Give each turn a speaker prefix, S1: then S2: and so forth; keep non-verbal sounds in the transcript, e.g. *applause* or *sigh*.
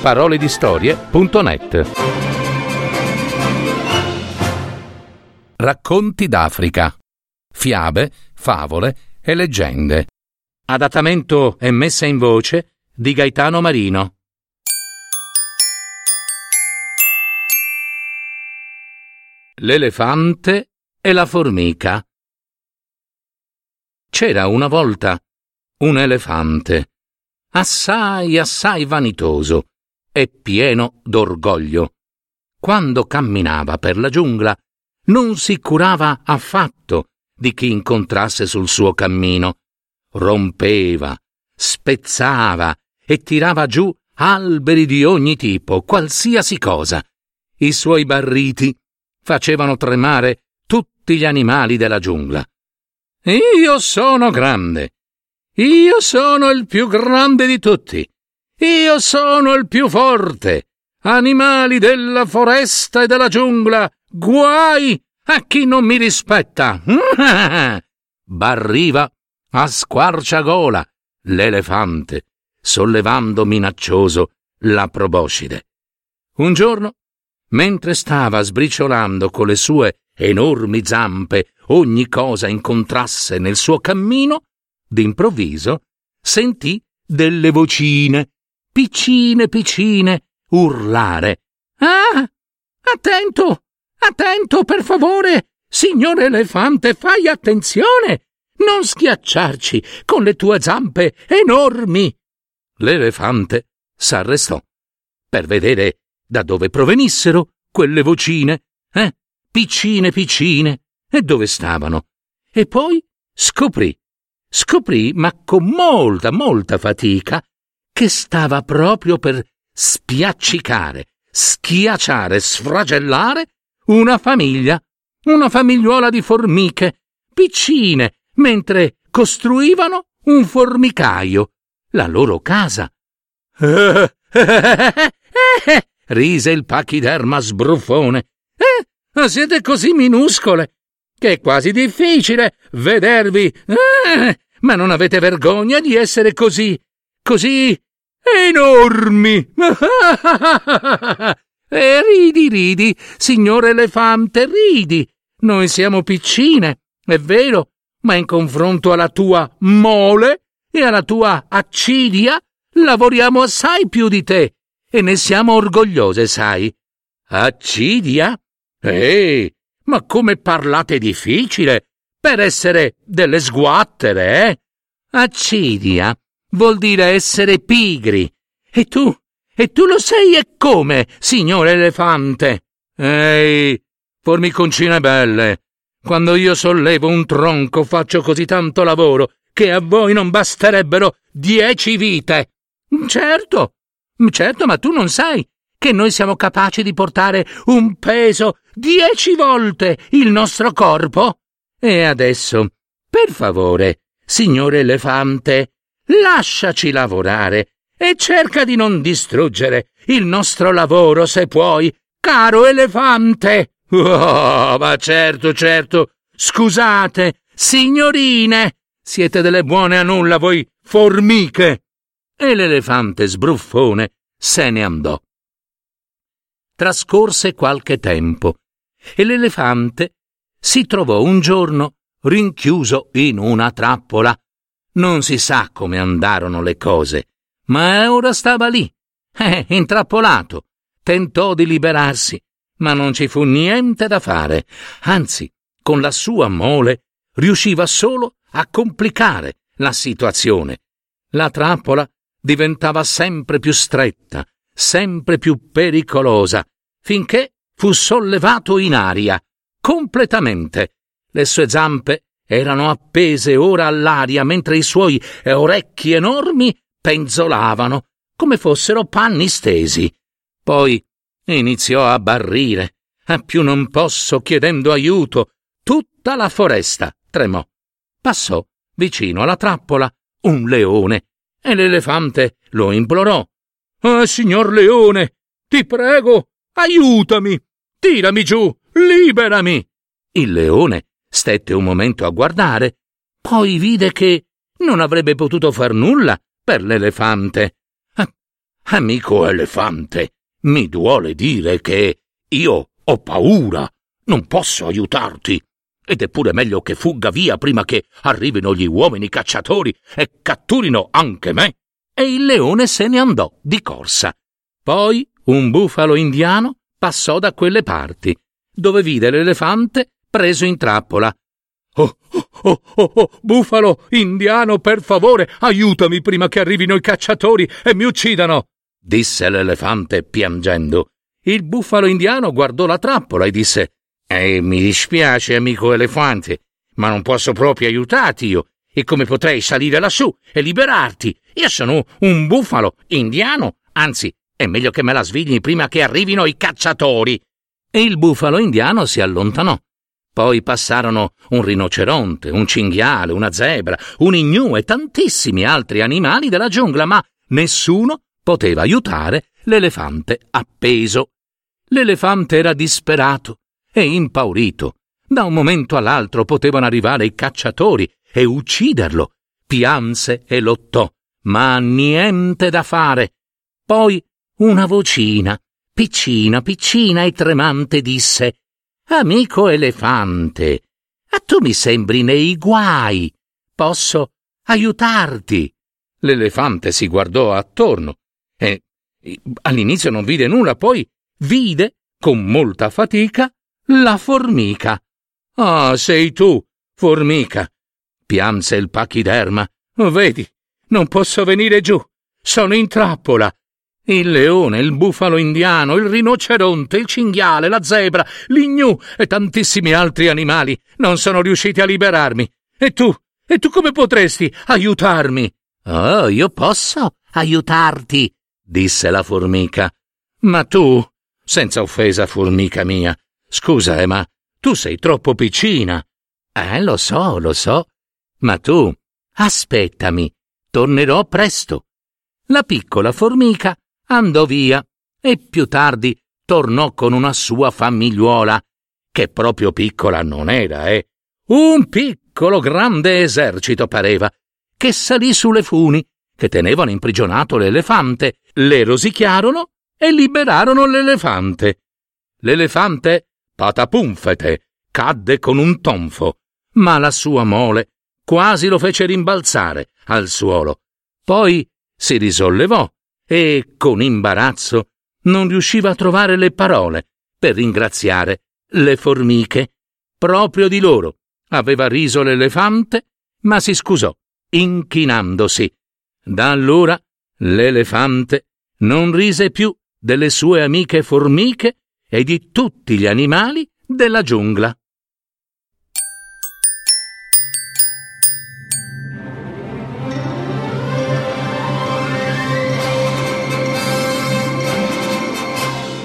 S1: paroledistorie.net Racconti d'Africa. Fiabe, favole e leggende. Adattamento e messa in voce di Gaetano Marino. L'elefante e la formica. C'era una volta un elefante, assai assai vanitoso e pieno d'orgoglio. Quando camminava per la giungla non si curava affatto di chi incontrasse sul suo cammino. Rompeva, spezzava e tirava giù alberi di ogni tipo, qualsiasi cosa. I suoi barriti facevano tremare tutti gli animali della giungla. Io sono grande. Io sono il più grande di tutti. Io sono il più forte. Animali della foresta e della giungla, guai a chi non mi rispetta. *laughs* Barriva a squarciagola l'elefante, sollevando minaccioso la proboscide. Un giorno, mentre stava sbriciolando con le sue enormi zampe ogni cosa incontrasse nel suo cammino, d'improvviso sentì delle vocine, piccine piccine, urlare. Ah! Attento! Attento, per favore! Signore elefante, fai attenzione! Non schiacciarci con le tue zampe enormi! L'elefante s'arrestò per vedere da dove provenissero quelle vocine, eh? Piccine, piccine, e dove stavano. E poi scoprì, scoprì, ma con molta, molta fatica, che stava proprio per spiaccicare, schiacciare, sfragellare una famiglia, una famigliuola di formiche, piccine, mentre costruivano un formicaio, la loro casa. *laughs* rise il pachiderma sbruffone. Eh, siete così minuscole che è quasi difficile vedervi. Eh, ma non avete vergogna di essere così, così enormi. *laughs* E ridi, ridi, signore elefante, ridi. Noi siamo piccine, è vero, ma in confronto alla tua mole e alla tua accidia lavoriamo assai più di te e ne siamo orgogliose, sai. Accidia? Ehi, ma come parlate difficile per essere delle sguattere, eh? Accidia vuol dire essere pigri. E tu e tu lo sei e come, signore elefante? Ehi, formiconcine belle, quando io sollevo un tronco faccio così tanto lavoro che a voi non basterebbero dieci vite. Certo, certo, ma tu non sai che noi siamo capaci di portare un peso dieci volte il nostro corpo? E adesso, per favore, signore elefante, lasciaci lavorare e cerca di non distruggere il nostro lavoro se puoi, caro elefante. Oh, ma certo, certo. Scusate, signorine, siete delle buone a nulla voi formiche. E l'elefante sbruffone se ne andò. Trascorse qualche tempo e l'elefante si trovò un giorno rinchiuso in una trappola. Non si sa come andarono le cose ma ora stava lì, *laughs* eh, intrappolato. Tentò di liberarsi, ma non ci fu niente da fare. Anzi, con la sua mole riusciva solo a complicare la situazione. La trappola diventava sempre più stretta, sempre più pericolosa, finché fu sollevato in aria, completamente. Le sue zampe erano appese ora all'aria mentre i suoi orecchi enormi penzolavano come fossero panni stesi. Poi iniziò a barrire, a più non posso chiedendo aiuto. Tutta la foresta tremò. Passò vicino alla trappola un leone e l'elefante lo implorò. Ah, signor leone, ti prego, aiutami, tirami giù, liberami. Il leone stette un momento a guardare, poi vide che non avrebbe potuto far nulla per l'elefante. amico elefante, mi duole dire che io ho paura, non posso aiutarti. Ed è pure meglio che fugga via prima che arrivino gli uomini cacciatori e catturino anche me. E il leone se ne andò di corsa. Poi un bufalo indiano passò da quelle parti, dove vide l'elefante preso in trappola. Oh, oh, oh, oh, oh, bufalo indiano, per favore, aiutami prima che arrivino i cacciatori e mi uccidano, disse l'elefante piangendo. Il bufalo indiano guardò la trappola e disse Eh, mi dispiace, amico elefante, ma non posso proprio aiutarti io. E come potrei salire lassù e liberarti? Io sono un bufalo indiano, anzi, è meglio che me la svigli prima che arrivino i cacciatori. E il bufalo indiano si allontanò. Poi passarono un rinoceronte, un cinghiale, una zebra, un ignù e tantissimi altri animali della giungla, ma nessuno poteva aiutare l'elefante appeso. L'elefante era disperato e impaurito. Da un momento all'altro potevano arrivare i cacciatori e ucciderlo. Pianse e lottò, ma niente da fare. Poi una vocina, piccina, piccina e tremante, disse Amico elefante, a tu mi sembri nei guai. Posso aiutarti? L'elefante si guardò attorno e all'inizio non vide nulla, poi vide, con molta fatica, la formica. Ah, sei tu, formica, pianse il pachiderma. Vedi, non posso venire giù. Sono in trappola. Il leone, il bufalo indiano, il rinoceronte, il cinghiale, la zebra, l'ignu e tantissimi altri animali non sono riusciti a liberarmi. E tu? E tu come potresti aiutarmi? Oh, io posso aiutarti, disse la formica. Ma tu, senza offesa, formica mia, scusa, eh, ma tu sei troppo piccina. Eh, lo so, lo so. Ma tu, aspettami, tornerò presto. La piccola formica andò via e più tardi tornò con una sua famigliuola, che proprio piccola non era, eh. Un piccolo grande esercito pareva, che salì sulle funi che tenevano imprigionato l'elefante, le rosicchiarono e liberarono l'elefante. L'elefante, patapumfete, cadde con un tonfo, ma la sua mole quasi lo fece rimbalzare al suolo. Poi si risollevò e, con imbarazzo, non riusciva a trovare le parole per ringraziare le formiche. Proprio di loro aveva riso l'elefante, ma si scusò, inchinandosi da allora l'elefante non rise più delle sue amiche formiche e di tutti gli animali della giungla.